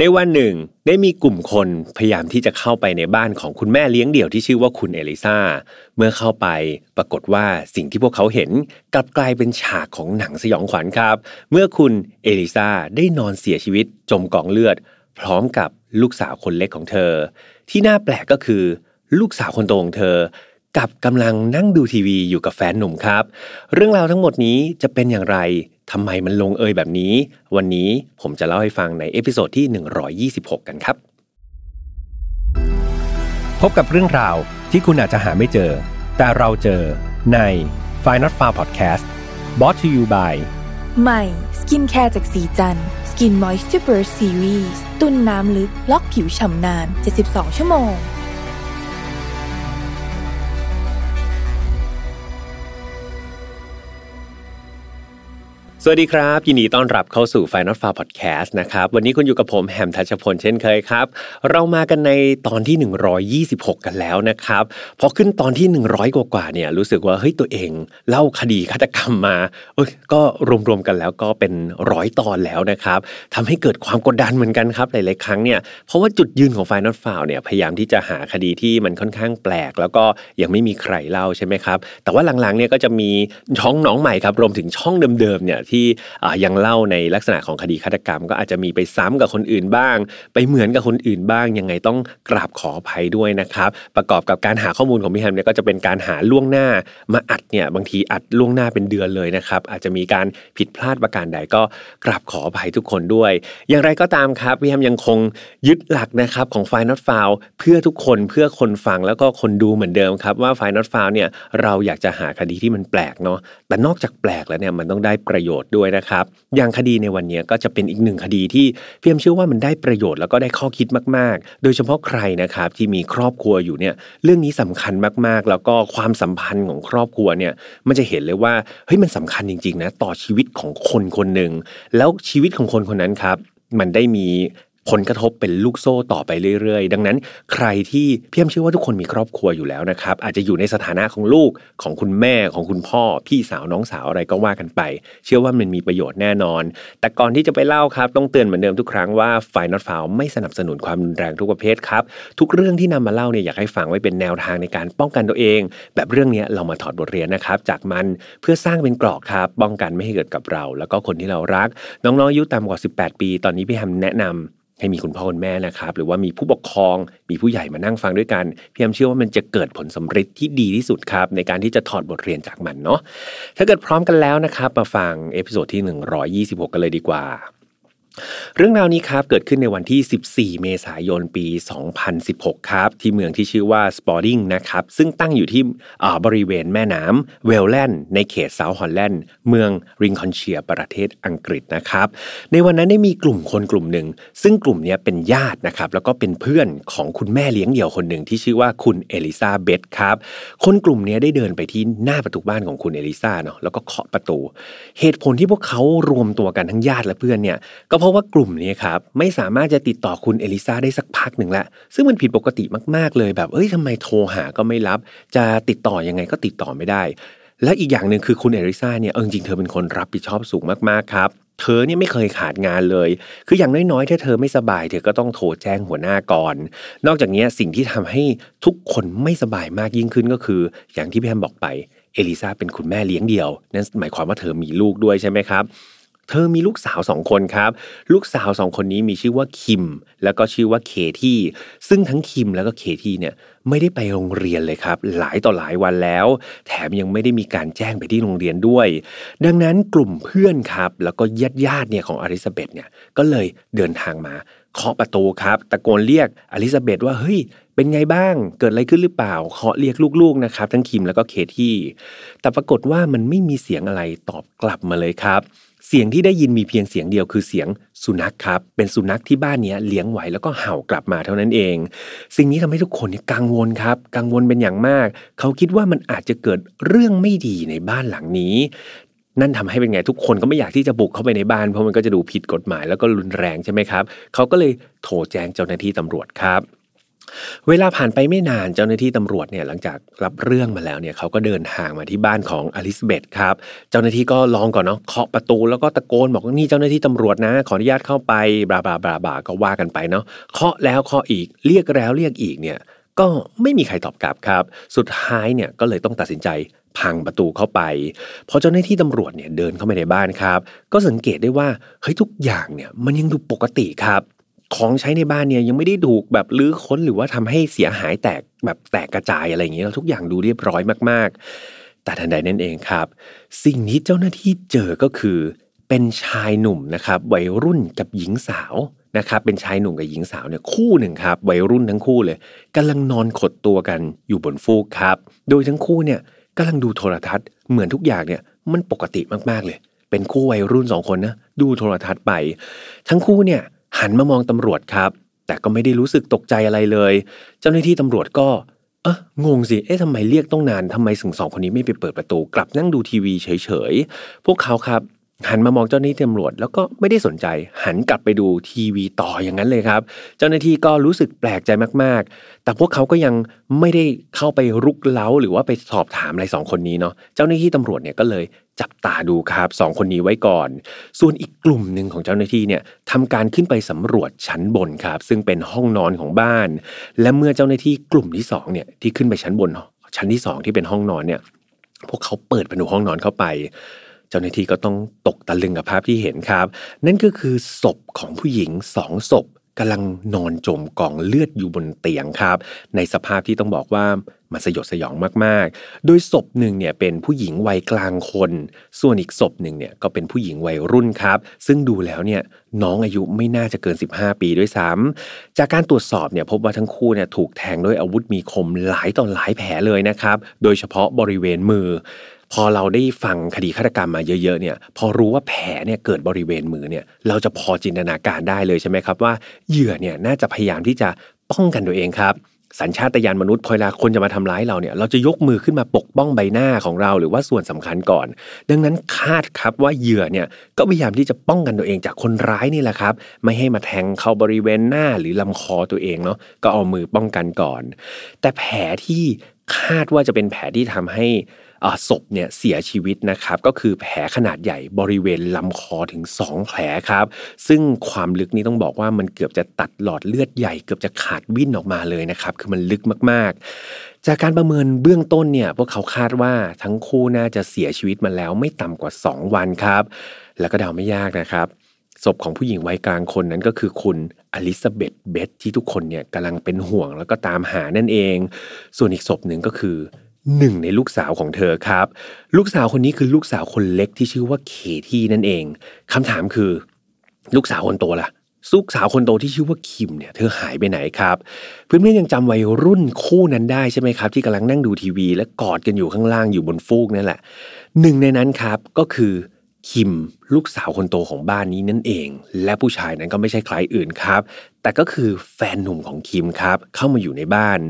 ในวันหนึ่ง ได้มีกลุ่มคนพยายามที่จะเข้าไปในบ้านของคุณแม่เลี้ยงเดี่ยวที่ชื่อว่าคุณเอลิซาเมื่อเข้าไปปรากฏว่าสิ่งที่พวกเขาเห็นกลับกลายเป็นฉากของหนังสยองขวัญครับ เมื่อคุณเอลิซาได้นอนเสียชีวิตจมกองเลือด พร้อมกับลูกสาวคนเล็กของเธอ ที่น่าแปลกก็คือ ลูกสาวคนโตของเธอกับกำลังนั่งดูทีวีอยู่กับแฟนหนุ่มครับ เรื่องราวทั้งหมดนี้จะเป็นอย่างไร ทำไมมันลงเอยแบบนี้ วันนี้ผมจะเล่าให้ฟังใน episode ที่ 126 กันครับ พบกับเรื่องราวที่คุณอาจจะหาไม่เจอ แต่เราเจอใน f i n a l f a r Podcast b o t to you by ใหม่ skincare จากศรีจันทร์ Skin Moisture Burst Series ตุนน้ำลึก ล็อกผิวฉ่ำนาน 72 ชั่วโมง สวัสดีครับ ยินดีต้อนรับเข้าสู่ Final f a r Podcast นะครับวันนี้คุณอยู่กับผมแฮมทัชพลเช่นเคยครับ เรามากันในตอนที่ 126 กันแล้วนะครับพอขึ้นตอนที่ 100 กว่าๆเนี่ยรู้สึกว่าเฮ้ยตัวเองเล่าคดีฆาตกรรมมาเอ้ยก็รวมๆกันแล้วก็เป็นร้อยตอนแล้วนะครับทำให้เกิดความกดดันเหมือนกันครับหลายๆครั้งเนี่ยเพราะว่าจุดยืนของ Final f a r เนี่ยพยายามที่จะหาคดีที่มันค่อนข้างแปลก แล้วก็ยังไม่มีใครเล่าใช่ไหมครับแต่ว่าหลังๆเนี่ยก็จะมีช่องน้องใหม่ครับรวมถึงช่องเดิมๆเนี่ยทยังเล่าในลักษณะของคดีฆาตกรรม ก็อาจจะมีไปซ้ำกับคนอื่นบ้าง ไปเหมือนกับคนอื่นบ้าง ยังไงต้องกราบขออภัยด้วยนะครับ ประกอบกับการหาข้อมูลของพี่แฮมเนี่ยก็จะเป็นการหาล่วงหน้ามาอัดเนี่ยบางทีอัดล่วงหน้าเป็นเดือนเลยนะครับ อาจจะมีการผิดพลาดประการใดก็กราบขออภัยทุกคนด้วย อย่างไรก็ตามครับพี่แฮมยังคงยึดหลักนะครับของไฟน์นอตฟาวเพื่อทุกคนเพื่อคนฟังแล้วก็คนดูเหมือนเดิมครับว่าไฟน์นอตฟาวเนี่ยเราอยากจะหาคดีที่มันแปลกเนาะแต่นอกจากแปลกแล้วเนี่ยมันต้องได้ประโยชน์ด้วยนะครับอย่างคดีในวันนี้ก็จะเป็นอีกหนึ่งคดีที่พี่ยมเชื่อว่ามันได้ประโยชน์แล้วก็ได้ข้อคิดมาก ๆ โดยเฉพาะใครนะครับที่มีครอบครัวอยู่เนี่ยเรื่องนี้สำคัญมากๆ แล้วก็ความสัมพันธ์ของครอบครัวเนี่ยมันจะเห็นเลยว่าเฮ้ยมันสำคัญจริงๆนะต่อชีวิตของคนคนหนึ่งแล้วชีวิตของคนคนนั้นครับมันได้มี ผลกระทบเป็นลูกโซ่ต่อไปเรื่อย ๆ ดังนั้น ใครที่พี่ยมเชื่อว่าทุกคนมีครอบครัวอยู่แล้วนะครับ อาจจะอยู่ในสถานะของลูกของคุณแม่ของคุณพ่อ พี่สาวน้องสาวอะไรก็ว่ากันไป เชื่อว่ามันมีประโยชน์แน่นอน แต่ก่อนที่จะไปเล่าครับ ต้องเตือนเหมือนเดิมทุกครั้งว่าฝ่ายนอตฟาวไม่สนับสนุนความรุนแรงทุกประเภทครับ ทุกเรื่องที่นำมาเล่าเนี่ยอยากให้ฟังไว้เป็นแนวทางในการป้องกันตัวเอง แบบเรื่องนี้เรามาถอดบทเรียนนะครับจากมันเพื่อสร้างเป็นกรอกครับป้องกันไม่ให้เกิดกับเรา แล้วก็คนที่เรารัก น้องๆอายุต่ำกว่า 18 ปี ตอนนี้พี่เอ็มแนะนำ ให้มีคุณพ่อคุณแม่นะครับ หรือว่ามีผู้ปกครองมีผู้ใหญ่มานั่งฟังด้วยกันพี่เอ็มเชื่อว่ามันจะเกิดผลสำเร็จที่ดีที่สุดครับ ในการที่จะถอดบทเรียนจากมันเนาะถ้าเกิดพร้อมกันแล้วนะครับ มาฟัง episode ที่ 126 กันเลยดีกว่า เรื่องราวนี้ครับเกิดขึ้นในวันที่ 14 เมษายนปี 2016 ครับ ที่เมืองที่ชื่อว่าสปอลดิงนะครับ ซึ่งตั้งอยู่ที่บริเวณแม่น้ำเวลแลนด์ในเขตเซาท์ฮอลแลนด์เมืองริงคอนเชียประเทศอังกฤษนะครับ ในวันนั้นได้มีกลุ่มคนกลุ่มหนึ่ง ซึ่งกลุ่มนี้เป็นญาตินะครับ แล้วก็เป็นเพื่อนของคุณแม่เลี้ยงเดี่ยวคนหนึ่งที่ชื่อว่าคุณเอลิซาเบธครับ คนกลุ่มนี้ได้เดินไปที่หน้าประตูบ้านของคุณเอลิซาเนาะแล้วก็เคาะประตู เหตุผลที่พวกเขารวมตัวกันทั้งญาติและเพื่อนเนี่ยก็เพราะว่ากลุ่มนี้ครับไม่สามารถจะติดต่อคุณเอลิซาได้สักพักหนึ่งละซึ่งมันผิดปกติมากๆเลยแบบเอ้ยทำไมโทรหาก็ไม่รับ จะติดต่อยังไงก็ติดต่อไม่ได้ และอีกอย่างหนึ่งคือคุณเอลิซาเนี่ยเออจริงๆเธอเป็นคนรับผิดชอบสูงมากๆครับเธอเนี่ยไม่เคยขาดงานเลย คืออย่างน้อยๆ ถ้าเธอไม่สบายเธอก็ต้องโทรแจ้งหัวหน้าก่อน นอกจากนี้สิ่งที่ทำให้ทุกคนไม่สบายมากยิ่งขึ้นก็คือ อย่างที่พี่แฮมบอกไป เอลิซาเป็นคุณแม่เลี้ยงเดี่ยว นั่นหมายความว่าเธอมีลูกด้วยใช่ไหมครับ เธอมีลูกสาวสองคนครับ ลูกสาวสองคนนี้มีชื่อว่าคิม แล้วก็ชื่อว่าเคที่ ซึ่งทั้งคิมแล้วก็เคที่เนี่ยไม่ได้ไปโรงเรียนเลยครับ หลายต่อหลายวันแล้ว แถมยังไม่ได้มีการแจ้งไปที่โรงเรียนด้วย ดังนั้นกลุ่มเพื่อนครับ แล้วก็ญาติญาติเนี่ยของอลิซาเบธเนี่ยก็เลยเดินทางมาเคาะประตูครับ ตะโกนเรียกอลิซาเบธว่าเฮ้ยเป็นไงบ้าง เกิดอะไรขึ้นหรือเปล่า เคาะเรียกลูกๆนะครับ ทั้งคิมแล้วก็เคที่ แต่ปรากฏว่ามันไม่มีเสียงอะไรตอบกลับมาเลยครับ เสียงที่ได้ยินมีเพียงเสียงเดียวคือเสียงสุนัขครับ เป็นสุนัขที่บ้านนี้เลี้ยงไว้แล้วก็เห่ากลับมาเท่านั้นเอง สิ่งนี้ทำให้ทุกคนเนี่ยกังวลครับ กังวลเป็นอย่างมาก เขาคิดว่ามันอาจจะเกิดเรื่องไม่ดีในบ้านหลังนี้ นั่นทำให้เป็นไงทุกคนก็ไม่อยากที่จะบุกเข้าไปในบ้านเพราะมันก็จะดูผิดกฎหมาย แล้วก็รุนแรงใช่ไหมครับ เขาก็เลยโทรแจ้งเจ้าหน้าที่ตำรวจครับ เวลาผ่านไปไม่นานเจ้าหน้าที่ตำรวจเนี่ยหลังจากรับเรื่องมาแล้วเนี่ยเขาก็เดินทางมาที่บ้านของอลิซาเบธครับเจ้าหน้าที่ก็ลองก่อนเนาะเคาะประตูแล้วก็ตะโกนบอกว่านี่เจ้าหน้าที่ตำรวจนะ ขออนุญาตเข้าไปบลาบลาบลาบลาก็ว่ากันไปเนาะเคาะแล้วเคาะอีกเรียกแล้วเรียกอีกเนี่ยก็ไม่มีใครตอบกลับครับ สุดท้ายเนี่ยก็เลยต้องตัดสินใจพังประตูเข้าไปพอเจ้าหน้าที่ตำรวจเนี่ยเดินเข้าไปในบ้านครับ ก็สังเกตได้ว่าเฮ้ยทุกอย่างเนี่ยมันยังดูปกติครับ ของใช้ในบ้านเนี่ยยังไม่ได้ถูกแบบลื้อค้นหรือว่าทำให้เสียหายแตกแบบแตกกระจายอะไรอย่างเงี้ยทุกอย่างดูเรียบร้อยมากๆ แต่ทันใดนั่นเองครับ สิ่งนี้เจ้าหน้าที่เจอก็คือ เป็นชายหนุ่มนะครับวัยรุ่นกับหญิงสาวนะครับเป็นชายหนุ่มกับหญิงสาวเนี่ยคู่หนึ่งครับวัยรุ่นทั้งคู่เลยกำลังนอนขดตัวกันอยู่บนฟูกครับ โดยทั้งคู่เนี่ยกำลังดูโทรทัศน์เหมือนทุกอย่างเนี่ยมันปกติมากๆเลย เป็นคู่วัยรุ่นสองคนนะดูโทรทัศน์ไป ทั้งคู่เนี่ย หันมามองตำรวจครับ แต่ก็ไม่ได้รู้สึกตกใจอะไรเลย เจ้าหน้าที่ตำรวจก็เอองงสิ เอ๊ะทำไมเรียกต้องนานทำไมสึงสองคนนี้ไม่ไปเปิดประตู กลับนั่งดูทีวีเฉยๆ พวกเขาครับ หันมามองเจ้าหน้าที่ตำรวจแล้วก็ไม่ได้สนใจ หันกลับไปดูทีวีต่ออย่างนั้นเลยครับ เจ้าหน้าที่ก็รู้สึกแปลกใจมากๆ แต่พวกเขาก็ยังไม่ได้เข้าไปรุกเล้าหรือว่าไปสอบถามอะไรสองคนนี้เนาะเจ้าหน้าที่ตำรวจเนี่ยก็เลยจับตาดูครับสองคนนี้ไว้ก่อน ส่วนอีกกลุ่มหนึ่งของเจ้าหน้าที่เนี่ยทำการขึ้นไปสำรวจชั้นบนครับ ซึ่งเป็นห้องนอนของบ้าน และเมื่อเจ้าหน้าที่กลุ่มที่2เนี่ยที่ขึ้นไปชั้นบนชั้นที่2ที่เป็นห้องนอนเนี่ยพวกเขาเปิดประตูห้องนอนเข้าไป เจ้าหน้าที่ก็ต้องตกตะลึงกับภาพที่เห็นครับ นั่นก็คือศพของผู้หญิงสองศพกำลังนอนจมกองเลือดอยู่บนเตียงครับ ในสภาพที่ต้องบอกว่ามันสยดสยองมากๆ โดยศพหนึ่งเนี่ยเป็นผู้หญิงวัยกลางคน ส่วนอีกศพหนึ่งเนี่ยก็เป็นผู้หญิงวัยรุ่นครับ ซึ่งดูแล้วเนี่ยน้องอายุไม่น่าจะเกิน 15 ปีด้วยซ้ำจากการตรวจสอบเนี่ยพบว่าทั้งคู่เนี่ยถูกแทงด้วยอาวุธมีคมหลายต่อหลายแผลเลยนะครับ โดยเฉพาะบริเวณมือ พอเราได้ฟังคดีฆาตกรรมมาเยอะๆเนี่ยพอรู้ว่าแผลเนี่ยเกิดบริเวณมือเนี่ยเราจะพอจินตนาการได้เลยใช่ไหมครับว่าเหยื่อเนี่ยน่าจะพยายามที่จะป้องกันตัวเองครับสัญชาตญาณมนุษย์พอเวลาคนจะมาทำร้ายเราเนี่ยเราจะยกมือขึ้นมาปกป้องใบหน้าของเราหรือว่าส่วนสำคัญก่อน ดังนั้นคาดครับว่าเหยื่อเนี่ยก็พยายามที่จะป้องกันตัวเองจากคนร้ายนี่แหละครับ ไม่ให้มาแทงเข้าบริเวณหน้าหรือลำคอตัวเองเนาะก็เอามือป้องกันก่อน แต่แผลที่คาดว่าจะเป็นแผลที่ทำให้ ศพเนี่ยเสียชีวิตนะครับก็คือแผลขนาดใหญ่บริเวณลำคอถึง 2 แผลครับซึ่งความลึกนี้ต้องบอกว่ามันเกือบจะตัดหลอดเลือดใหญ่เกือบจะขาดวิ่นออกมาเลยนะครับคือมันลึกมากๆ จากการประเมินเบื้องต้นเนี่ยพวกเขาคาดว่าทั้งคู่น่าจะเสียชีวิตมาแล้วไม่ต่ำกว่า 2 วันครับ แล้วก็เดาไม่ยากนะครับศพของผู้หญิงวัยกลางคนนั้นก็คือคุณอลิซาเบธเบธที่ทุกคนเนี่ยกำลังเป็นห่วงแล้วก็ตามหานั่นเอง ส่วนอีกศพหนึ่งก็คือ หนึ่งในลูกสาวของเธอครับ ลูกสาวคนนี้คือลูกสาวคนเล็กที่ชื่อว่าเคที่นั่นเองคำถามคือ ลูกสาวคนโตล่ะลูกสาวคนโตที่ชื่อว่าคิมเนี่ยเธอหายไปไหนครับเพื่อนๆยังจำวัยรุ่นคู่นั้นได้ใช่ไหมครับ ที่กำลังนั่งดูทีวี และกอดกันอยู่ข้างล่างอยู่บนฟูกนั่นแหละหนึ่งในนั้นครับก็คือคิมลูกสาวคนโตของบ้านนี้นั่นเอง และผู้ชายนั้นก็ไม่ใช่ใครอื่นครับ แต่ก็คือแฟนหนุ่มของคิมครับเข้ามาอยู่ในบ้าน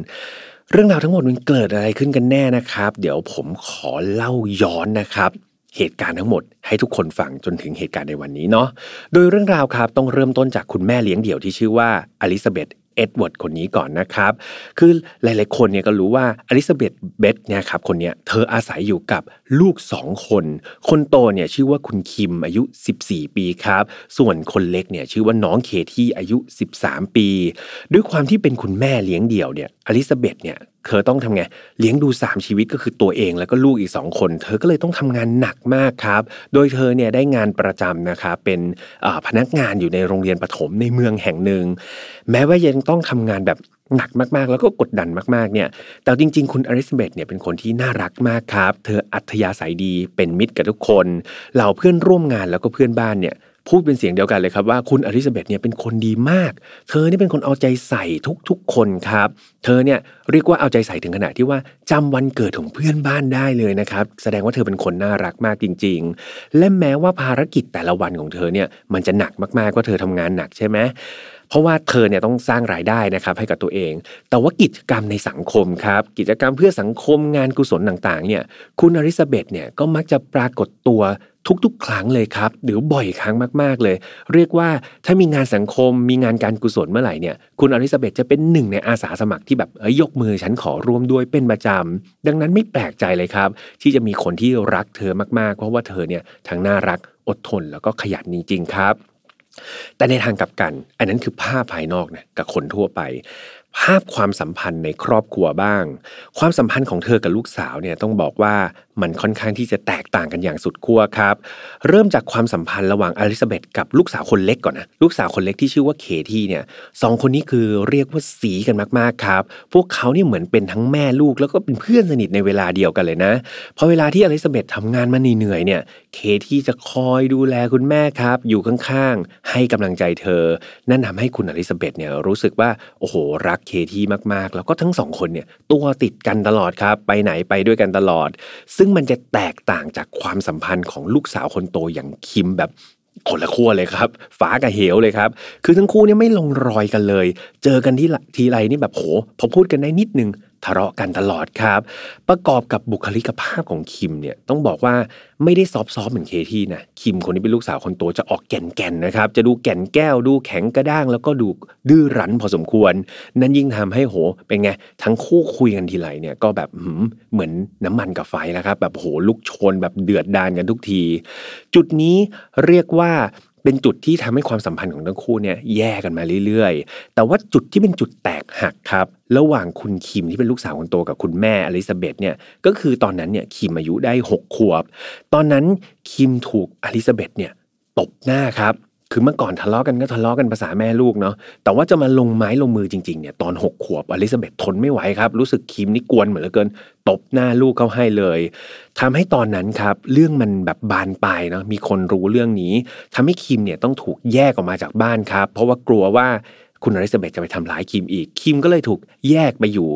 เรื่องราวทั้งหมดมันเกิดอะไรขึ้นกันแน่นะครับ เดี๋ยวผมขอเล่าย้อนนะครับ เหตุการณ์ทั้งหมดให้ทุกคนฟังจนถึงเหตุการณ์ในวันนี้เนาะโดยเรื่องราวครับต้องเริ่มต้นจากคุณแม่เลี้ยงเดี่ยวที่ชื่อว่าอลิซาเบธ เอ็ดเวิร์ดคนนี้ก่อนนะครับ คือหลาย ๆ คนเนี่ยก็รู้ว่าอลิซาเบธเบธเนี่ยครับคนเนี้ยเธออาศัยอยู่กับลูกสองคน คนโตเนี่ยชื่อว่าคุณคิมอายุ 14 ปีครับ ส่วนคนเล็กเนี่ยชื่อว่าน้องเคที่อายุ 13 ปี ด้วยความที่เป็นคุณแม่เลี้ยงเดี่ยวเนี่ยอลิซาเบธเนี่ย เธอต้องทำไงเลี้ยงดู 3 ชีวิตก็คือตัวเองแล้วก็ลูกอีก 2 คน เธอก็เลยต้องทำงานหนักมากครับ โดยเธอเนี่ยได้งานประจำนะครับเป็นพนักงานอยู่ในโรงเรียนประถมในเมืองแห่งหนึ่ง แม้ว่ายังต้องทำงานแบบหนักมากๆ แล้วก็กดดันมากๆเนี่ย แต่จริง ๆ คุณอริสเบตเนี่ยเป็นคนที่น่ารักมากครับ เธออัธยาศัยดีเป็นมิตรกับทุกคน เหล่าเพื่อนร่วมงานแล้วก็เพื่อนบ้านเนี่ย พูดเป็นเสียงเดียวกันเลยครับว่าคุณอลิซาเบธเนี่ยเป็นคนดีมาก เธอนี่เป็นคนเอาใจใส่ทุกๆคนครับ เธอเนี่ยเรียกว่าเอาใจใส่ถึงขนาดที่ว่าจำวันเกิดของเพื่อนบ้านได้เลยนะครับ แสดงว่าเธอเป็นคนน่ารักมากจริง ๆ และแม้ว่าภารกิจแต่ละวันของเธอเนี่ยมันจะหนักมากๆว่าเธอทำงานหนักใช่ไหมเพราะว่าเธอเนี่ยต้องสร้างรายได้นะครับให้กับตัวเอง แต่ว่ากิจกรรมในสังคมครับ กิจกรรมเพื่อสังคมงานกุศลต่างๆเนี่ยคุณอริซาเบธเนี่ยก็มักจะปรากฏตัว ทุกๆ ครั้งเลยครับ หรือบ่อยครั้งมากๆเลย เรียกว่าถ้ามีงานสังคมมีงานการกุศลเมื่อไหร่เนี่ยคุณอลิซาเบธจะเป็นหนึ่งในอาสาสมัครที่แบบเอ้ยยกมือฉันขอร่วมด้วยเป็นประจำดังนั้นไม่แปลกใจเลยครับ ที่จะมีคนที่รักเธอมากๆ เพราะว่าเธอเนี่ยทั้งน่ารักอดทนแล้วก็ขยันจริงๆครับแต่ในทางกลับกัน อันนั้นคือภาพภายนอกนะกับคนทั่วไป ภาพความสัมพันธ์ในครอบครัวบ้าง ความสัมพันธ์ของเธอกับลูกสาวเนี่ยต้องบอกว่า มันค่อนข้างที่จะแตกต่างกันอย่างสุดขั้วครับ เริ่มจากความสัมพันธ์ระหว่างอลิซาเบธกับลูกสาวคนเล็กก่อนนะ ลูกสาวคนเล็กที่ชื่อว่าเคที่เนี่ยสองคนนี้คือเรียกว่าสีกันมากๆครับ พวกเขาเนี่ยเหมือนเป็นทั้งแม่ลูกแล้วก็เป็นเพื่อนสนิทในเวลาเดียวกันเลยนะ พอเวลาที่อลิซาเบธทำงานมาเหนื่อยเนี่ย เคที่จะคอยดูแลคุณแม่ครับ อยู่ข้างๆ ให้กำลังใจเธอ นั่นทำให้คุณอลิซาเบธเนี่ยรู้สึกว่าโอ้โหรักเคที่มากๆ แล้วก็ทั้งสองคนเนี่ยตัวติดกันตลอดครับ ไปไหนไปด้วยกันตลอดซึ่งมันจะแตกต่างจากความสัมพันธ์ของลูกสาวคนโตอย่างคิมแบบคนละขั้วเลยครับฟ้ากับเหวเลยครับ คือทั้งคู่เนี่ยไม่ลงรอยกันเลย เจอกันที่ทีไรนี่แบบโหพอพูดกันได้นิดนึง ทะเลาะกันตลอดครับ ประกอบกับบุคลิกภาพของคิมเนี่ยต้องบอกว่าไม่ได้ซอฟต์ๆเหมือนเคที่นะคิมคนนี้เป็นลูกสาวคนโตจะออกแก่นๆนนะครับ จะดูแก่นแก้ว ดูแข็งกระด้าง แล้วก็ดูดื้อรั้นพอสมควร นั่นยิ่งทำให้โห เป็นไง ทั้งคู่คุยกันทีไรเนี่ยก็แบบเหมือนน้ำมันกับไฟแล้วครับ แบบโหลุกชนแบบเดือดดานกันทุกที จุดนี้เรียกว่า เป็นจุดที่ทำให้ความสัมพันธ์ของทั้งคู่เนี่ยแย่กันมาเรื่อยๆ แต่ว่าจุดที่เป็นจุดแตกหักครับระหว่างคุณคิมที่เป็นลูกสาวคนโตกับคุณแม่อลิซาเบธเนี่ยก็คือตอนนั้นเนี่ยคิมอายุได้6ขวบ ตอนนั้นคิมถูกอลิซาเบธเนี่ยตบหน้าครับ คือเมื่อก่อนทะเลาะกันก็ทะเลาะกันภาษาแม่ลูกเนาะแต่ว่าจะมาลงไม้ลงมือจริงๆเนี่ยตอนหกขวบอลิซาเบธทนไม่ไหวครับ รู้สึกคิมนี่กวนเหมือนเหลือเกินตบหน้าลูกเขาให้เลยทำให้ตอนนั้นครับเรื่องมันแบบบานปลายเนาะมีคนรู้เรื่องนี้ทำให้คิมเนี่ยต้องถูกแยกออกมาจากบ้านครับ เพราะว่ากลัวว่าคุณอลิซาเบธจะไปทำร้ายคิมอีกคิมก็เลยถูกแยกไปอยู่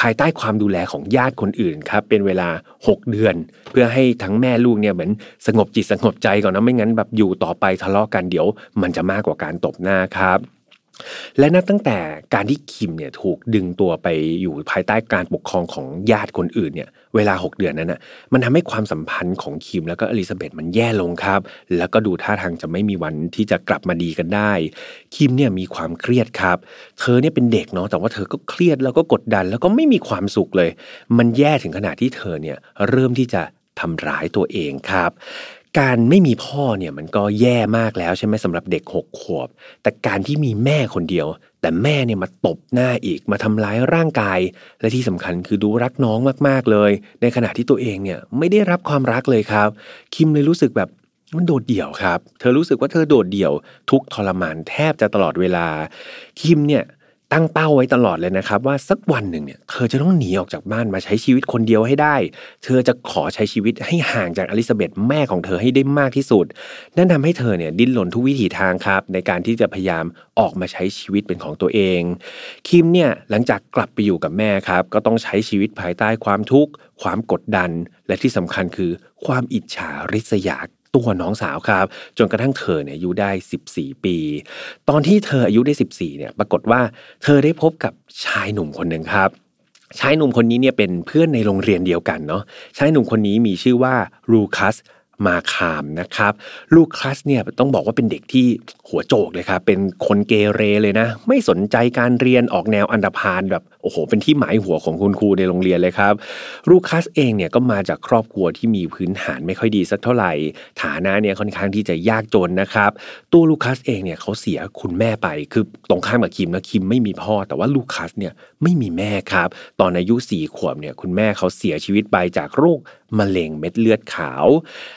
ภายใต้ความดูแลของญาติคนอื่นครับเป็นเวลา 6 เดือน เพื่อให้ทั้งแม่ลูกเนี่ยเหมือนสงบจิตสงบใจก่อนนะไม่งั้นแบบอยู่ต่อไปทะเลาะกันเดี๋ยว มันจะมากกว่าการตบหน้าครับ และนับตั้งแต่การที่คิมเนี่ยถูกดึงตัวไปอยู่ภายใต้การปกครองของญาติคนอื่นเนี่ยเวลา 6 เดือนนั้นน่ะมันทำให้ความสัมพันธ์ของคิมแล้วก็อลิซาเบธมันแย่ลงครับ แล้วก็ดูท่าทางจะไม่มีวันที่จะกลับมาดีกันได้ คิมเนี่ยมีความเครียดครับ เธอเนี่ยเป็นเด็กเนาะแต่ว่าเธอก็เครียดแล้วก็กดดัน แล้วก็ไม่มีความสุขเลย มันแย่ถึงขนาดที่เธอเนี่ยเริ่มที่จะทำร้ายตัวเองครับ การไม่มีพ่อเนี่ยมันก็แย่มากแล้วใช่ไหมสำหรับเด็กหกขวบ แต่การที่มีแม่คนเดียว แต่แม่เนี่ยมาตบหน้าอีกมาทำร้ายร่างกาย และที่สำคัญคือดูรักน้องมากๆเลย ในขณะที่ตัวเองเนี่ยไม่ได้รับความรักเลยครับ คิมเลยรู้สึกแบบมันโดดเดี่ยวครับ เธอรู้สึกว่าเธอโดดเดี่ยว ทุกทรมานแทบจะตลอดเวลา คิมเนี่ย ตั้งเป้าไว้ตลอดเลยนะครับ ว่าสักวันหนึ่งเนี่ยเธอจะต้องหนีออกจากบ้านมาใช้ชีวิตคนเดียวให้ได้ เธอจะขอใช้ชีวิตให้ห่างจากอลิซาเบธแม่ของเธอให้ได้มากที่สุด นั่นทำให้เธอเนี่ยดิ้นรนทุกวิถีทางครับ ในการที่จะพยายามออกมาใช้ชีวิตเป็นของตัวเอง คิมเนี่ยหลังจากกลับไปอยู่กับแม่ครับ ก็ต้องใช้ชีวิตภายใต้ความทุกข์ความกดดัน และที่สำคัญคือความอิจฉาริษยา ตัวน้องสาวครับ จนกระทั่งเธอเนี่ยอายุได้ 14 ปี ตอนที่เธออายุได้ 14เนี่ยปรากฏว่าเธอได้พบกับชายหนุ่มคนหนึ่งครับชายหนุ่มคนนี้เนี่ยเป็นเพื่อนในโรงเรียนเดียวกันเนาะชายหนุ่มคนนี้มีชื่อว่าลูคัสมาคามนะครับลูคัสเนี่ยต้องบอกว่าเป็นเด็กที่หัวโจกเลยครับเป็นคนเกเรเลยนะ ไม่สนใจการเรียนออกแนวอันดพานแบบ อ้โห เป็นที่หมายหัวของคุณครูในโรงเรียนเลยครับ ลูคัสเองเนี่ยก็มาจากครอบครัวที่มีพื้นฐานไม่ค่อยดีสักเท่าไหร่ ฐานะเนี่ยค่อนข้างที่จะยากจนนะครับ ตัวลูคัสเองเนี่ยเขาเสียคุณแม่ไป คือตรงข้ามกับคิมนะคิมไม่มีพ่อ แต่ว่าลูคัสเนี่ยไม่มีแม่ครับ ตอนอายุสี่ขวบเนี่ยคุณแม่เขาเสียชีวิตไปจากโรคมะเร็งเม็ดเลือดขาว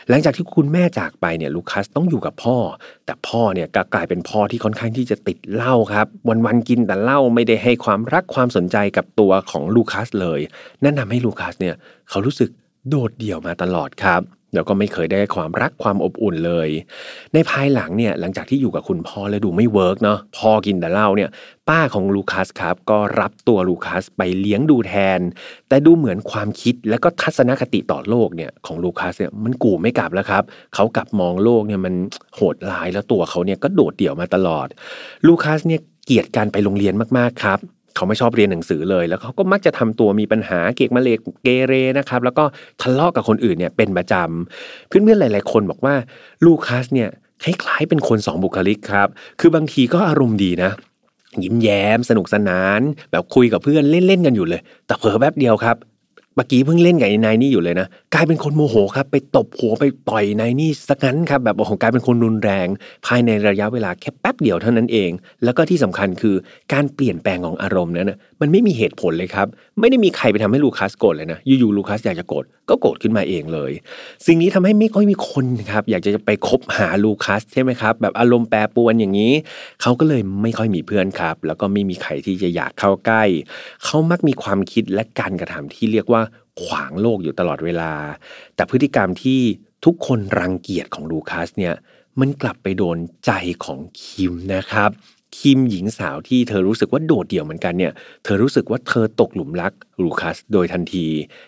หลังจากที่คุณแม่จากไปเนี่ยลูคัสต้องอยู่กับพ่อ แต่พ่อเนี่ยก็กลายเป็นพ่อที่ค่อนข้างที่จะติดเหล้าครับ วันๆกินแต่เหล้าไม่ได้ให้ความรักความสนใจกับตัวของลูคัสเลย นั่นทำให้ลูคัสเนี่ยเขารู้สึกโดดเดี่ยวมาตลอดครับแล้วก็ไม่เคยได้ความรักความอบอุ่นเลย ในภายหลังเนี่ยหลังจากที่อยู่กับคุณพ่อแล้วดูไม่ work เนาะพ่อกินแต่เหล้าเนี่ย ป้าของลูคัสครับ ก็รับตัวลูคัสไปเลี้ยงดูแทน แต่ดูเหมือนความคิดและก็ทัศนคติต่อโลกเนี่ยของลูคัสเนี่ยมันกูไม่กลับแล้วครับเขากลับมองโลกเนี่ยมันโหดร้ายแล้วตัวเขาเนี่ยก็โดดเดี่ยวมาตลอด ลูคัสเนี่ยเกลียดการไปโรงเรียนมากๆครับ เขาไม่ชอบเรียนหนังสือเลย แล้วเขาก็มักจะทำตัวมีปัญหาเกกมาเลกเกเรนะครับ แล้วก็ทะเลาะกับคนอื่นเนี่ยเป็นประจำเพื่อนๆหลาย ๆ คนบอกว่าลูคัสเนี่ยคล้ายๆเป็นคนสองบุคลิกครับ คือบางทีก็อารมณ์ดีนะยิ้มแย้ม สนุกสนาน แบบคุยกับเพื่อนเล่นๆกันอยู่เลย แต่เผลอแป๊บเดียวครับ เมื่อกี้เพิ่งเล่นกับไอ้นายนี่อยู่เลยนะกลายเป็นคนโมโหครับไปตบหัวไปต่อยนายนี่สักงั้นครับแบบโอ้โหกลายเป็นคนรุนแรง ภายในระยะเวลาแค่แป๊บเดียวเท่านั้นเอง แล้วก็ที่สำคัญคือการเปลี่ยนแปลงของอารมณ์นั้นนะมันไม่มีเหตุผลเลยครับ ไม่ได้มีใครไปทำให้ลูคัสโกรธเลยนะอยู่ๆลูคัสอยากจะโกรธก็โกรธขึ้นมาเองเลย สิ่งนี้ทำให้ไม่ค่อยมีคนครับอยากจะไปคบหาลูคัสใช่ไหมครับแบบอารมณ์แปรปรวนอย่างนี้ เขาก็เลยไม่ค่อยมีเพื่อนครับ แล้วก็ไม่มีใครที่จะอยากเข้าใกล้ เขามักมีความคิดและการกระทำที่เรียกว่า ขวางโลกอยู่ตลอดเวลา แต่พฤติกรรมที่ทุกคนรังเกียจของลูคัสเนี่ยมันกลับไปโดนใจของคิมนะครับ คิมหญิงสาวที่เธอรู้สึกว่าโดดเดี่ยวเหมือนกันเนี่ย เธอรู้สึกว่าเธอตกหลุมรักลูคัสโดยทันที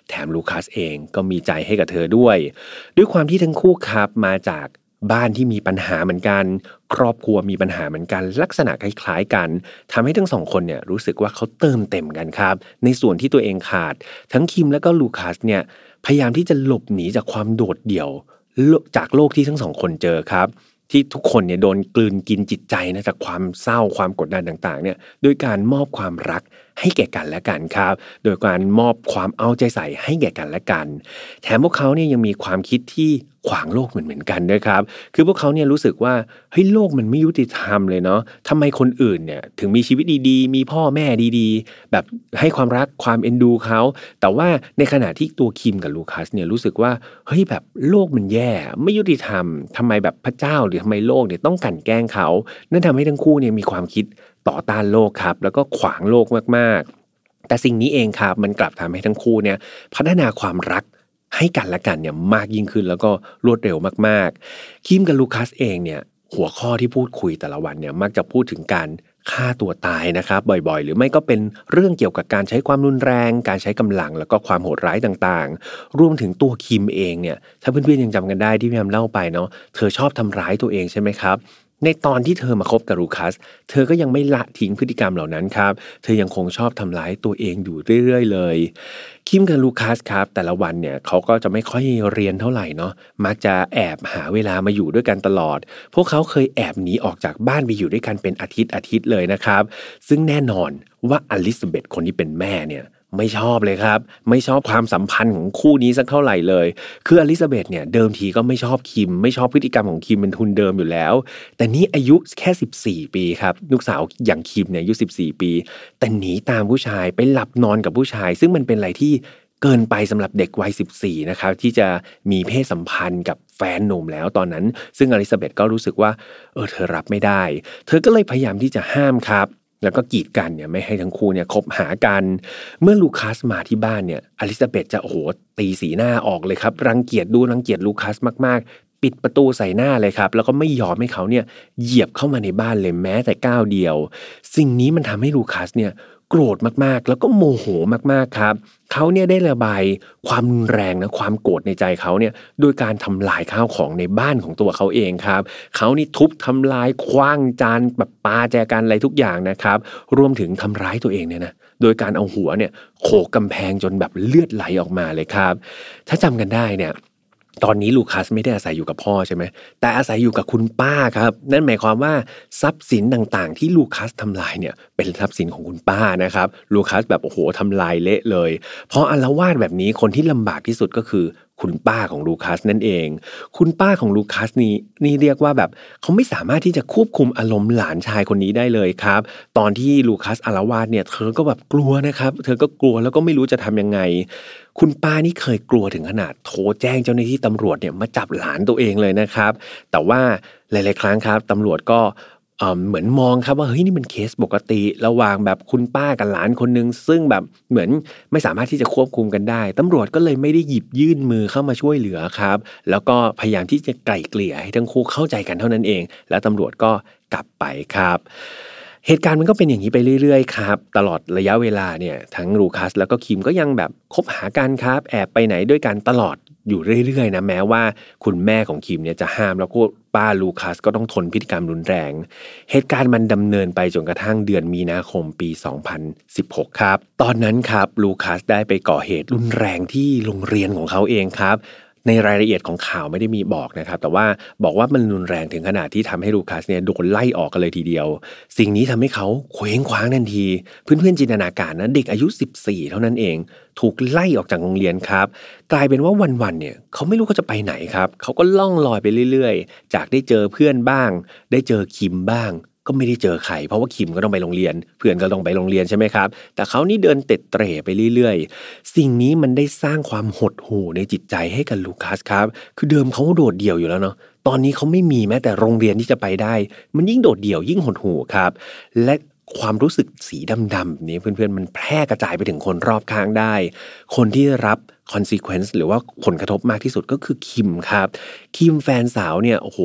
แถมลูคัสเองก็มีใจให้กับเธอด้วย ด้วยความที่ทั้งคู่ครับมาจาก บ้านที่มีปัญหาเหมือนกัน ครอบครัวมีปัญหาเหมือนกัน ลักษณะคล้ายๆกันทำให้ทั้งสองคนเนี่ยรู้สึกว่าเขาเติมเต็มกันครับ ในส่วนที่ตัวเองขาด ทั้งคิมและก็ลูคัสเนี่ยพยายามที่จะหลบหนีจากความโดดเดี่ยวจากโลกที่ทั้งสองคนเจอครับ ที่ทุกคนเนี่ยโดนกลืนกินจิตใจนะจากความเศร้าความกดดันต่างๆเนี่ยโดยการมอบความรัก ให้แก่กันและกันครับ โดยการมอบความเอาใจใส่ให้แก่กันและกัน แถมพวกเขาเนี่ยยังมีความคิดที่ขวางโลกเหมือนเหมือนกันด้วยครับ คือพวกเขาเนี่ยรู้สึกว่าเฮ้ยโลกมันไม่ยุติธรรมเลยเนาะทำไมคนอื่นเนี่ยถึงมีชีวิตดีๆ มีพ่อแม่ดีๆ แบบให้ความรักความเอ็นดูเขา แต่ว่าในขณะที่ตัวคิมกับลูคัสเนี่ยรู้สึกว่าเฮ้ยแบบโลกมันแย่ไม่ยุติธรรมทำไมแบบพระเจ้าหรือทำไมโลกเนี่ยต้องกันแกล้งเขา นั่นทำให้ทั้งคู่เนี่ยมีความคิด ต่อต้านโลกครับ แล้วก็ขวางโลกมากๆ แต่สิ่งนี้เองครับมันกลับทำให้ทั้งคู่เนี่ยพัฒนาความรักให้กันและกันเนี่ยมากยิ่งขึ้นแล้วก็รวดเร็วมากๆ คิมกับลูคัสเองเนี่ยหัวข้อที่พูดคุยแต่ละวันเนี่ยมักจะพูดถึงการฆ่าตัวตายนะครับ บ่อยๆ หรือไม่ก็เป็นเรื่องเกี่ยวกับการใช้ความรุนแรง การใช้กำลังแล้วก็ความโหดร้ายต่างๆ รวมถึงตัวคิมเองเนี่ยถ้าเพื่อนๆยังจำกันได้ที่พี่แอมเล่าไปเนาะเธอชอบทำร้ายตัวเองใช่ไหมครับ ในตอนที่เธอมาคบกับลูคัส เธอก็ยังไม่ละทิ้งพฤติกรรมเหล่านั้นครับ เธอยังคงชอบทำร้ายตัวเองอยู่เรื่อยๆ เลย คิมกับลูคัสครับ แต่ละวันเนี่ยเขาก็จะไม่ค่อยเรียนเท่าไหร่เนาะ มักจะแอบหาเวลามาอยู่ด้วยกันตลอด พวกเขาเคยแอบหนีออกจากบ้านไปอยู่ด้วยกันเป็นอาทิตย์อาทิตย์เลยนะครับ ซึ่งแน่นอนว่าอลิซาเบธคนที่เป็นแม่เนี่ย ไม่ชอบเลยครับ ไม่ชอบความสัมพันธ์ของคู่นี้สักเท่าไหร่เลย คืออลิซาเบธเนี่ยเดิมทีก็ไม่ชอบคิม ไม่ชอบพฤติกรรมของคิมเป็นทุนเดิมอยู่แล้ว แต่นี่อายุแค่ 14 ปีครับลูกสาวอย่างคิมเนี่ยอายุ 14 ปี แต่หนีตามผู้ชายไปหลับนอนกับผู้ชาย ซึ่งมันเป็นอะไรที่เกินไปสำหรับเด็กวัย 14 นะครับที่จะมีเพศสัมพันธ์กับแฟนหนุ่มแล้วตอนนั้น ซึ่งอลิซาเบธก็รู้สึกว่าเออเธอรับไม่ได้ เธอก็เลยพยายามที่จะห้ามครับ แล้วก็กีดกันเนี่ยไม่ให้ทั้งคู่เนี่ยคบหากัน เมื่อลูคัสมาที่บ้านเนี่ยอลิซาเบธจะโอ้โหตีสีหน้าออกเลยครับรังเกียจดูรังเกียจลูคัสมากๆ ปิดประตูใส่หน้าเลยครับ แล้วก็ไม่ยอมให้เขาเนี่ยเหยียบเข้ามาในบ้านเลยแม้แต่ก้าวเดียว สิ่งนี้มันทำให้ลูคัสเนี่ย โกรธมากๆ แล้วก็โมโหมากๆครับเขาเนี่ยได้ระบายความรุนแรงนะความโกรธในใจเขาเนี่ยโดยการทำลายข้าวของในบ้านของตัวเขาเองครับเขานี่ทุบทำลายคว้างจานแบบปาแจกันอะไรทุกอย่างนะครับ รวมถึงทำร้ายตัวเองเนี่ยนะโดยการเอาหัวเนี่ยโขกกำแพงจนแบบเลือดไหลออกมาเลยครับ ถ้าจำกันได้เนี่ย ตอนนี้ลูคัสไม่ได้อาศัยอยู่กับพ่อใช่ไหมแต่อาศัยอยู่กับคุณป้าครับ นั่นหมายความว่าทรัพย์สินต่างๆ ที่ลูคัสทำลายเนี่ยเป็นทรัพย์สินของคุณป้านะครับ ลูคัสแบบโอ้โหทำลายเละเลย เพราะอารวาสแบบนี้คนที่ลำบากที่สุดก็คือ คุณป้าของลูคัสนั่นเอง คุณป้าของลูคัสนี่นี่เรียกว่าแบบเขาไม่สามารถที่จะควบคุมอารมณ์หลานชายคนนี้ได้เลยครับ ตอนที่ลูคัสอารวาสเนี่ยเธอก็แบบกลัวนะครับ เธอก็กลัวแล้วก็ไม่รู้จะทํำยังไง คุณป้านี่เคยกลัวถึงขนาดโทรแจ้งเจ้าหน้าที่ตำรวจเนี่ยมาจับหลานตัวเองเลยนะครับ แต่ว่าหลาย ๆ ครั้งครับตำรวจก็ เหมือนมองครับว่าเฮ้ยนี่มันเคสปกติ ระหว่างแบบคุณป้ากับหลานคนนึง ซึ่งแบบเหมือนไม่สามารถที่จะควบคุมกันได้ตำรวจก็เลยไม่ได้หยิบยื่นมือเข้ามาช่วยเหลือครับ แล้วก็พยายามที่จะไกล่เกลี่ยให้ทั้งคู่เข้าใจกันเท่านั้นเอง แล้วตำรวจก็กลับไปครับ เหตุการณ์มันก็เป็นอย่างนี้ไปเรื่อยๆครับ ตลอดระยะเวลาเนี่ยทั้งลูคัสแล้วก็คิมก็ยังแบบคบหากันครับ แอบไปไหนด้วยกันตลอด อยู่เรื่อยๆนะแม้ว่าคุณแม่ของคิมเนี่ยจะห้ามแล้วก็ป้าลูคัสก็ต้องทนพฤติกรรมรุนแรง เหตุการณ์มันดำเนินไปจนกระทั่งเดือนมีนาคมปี 2016 ครับ ตอนนั้นครับลูคัสได้ไปก่อเหตุรุนแรงที่โรงเรียนของเขาเองครับ ในรายละเอียดของข่าวไม่ได้มีบอกนะครับ แต่ว่าบอกว่ามันรุนแรงถึงขนาดที่ทำให้ลูคัสเนี่ยโดนไล่ออกกันเลยทีเดียว สิ่งนี้ทำให้เขาเคว้งคว้างทันที เพื่อนๆจินตนาการนะเด็กอายุ 14 เท่านั้นเอง ถูกไล่ออกจากโรงเรียนครับ กลายเป็นว่าวันๆเนี่ยเขาไม่รู้เขาจะไปไหนครับเขาก็ล่องลอยไปเรื่อยๆ จากได้เจอเพื่อนบ้าง ได้เจอคิมบ้าง ก็ไม่ได้เจอใครเพราะว่าคิมก็ต้องไปโรงเรียน เพื่อนก็ต้องไปโรงเรียนใช่ไหมครับ แต่เขานี่เดินเต็ดเตร่ไปเรื่อยๆ สิ่งนี้มันได้สร้างความหดหู่ในจิตใจให้กับลูคัสครับ คือเดิมเขาโดดเดี่ยวอยู่แล้วเนาะตอนนี้เขาไม่มีแม้แต่โรงเรียนที่จะไปได้ มันยิ่งโดดเดี่ยวยิ่งหดหู่ครับ และ ความรู้สึกสีดำๆนี้เพื่อนๆ มันแพร่กระจายไปถึงคนรอบข้างได้ คนที่รับ consequence หรือว่าผลกระทบมากที่สุดก็คือคิมครับ คิมแฟนสาวเนี่ยโอ้โห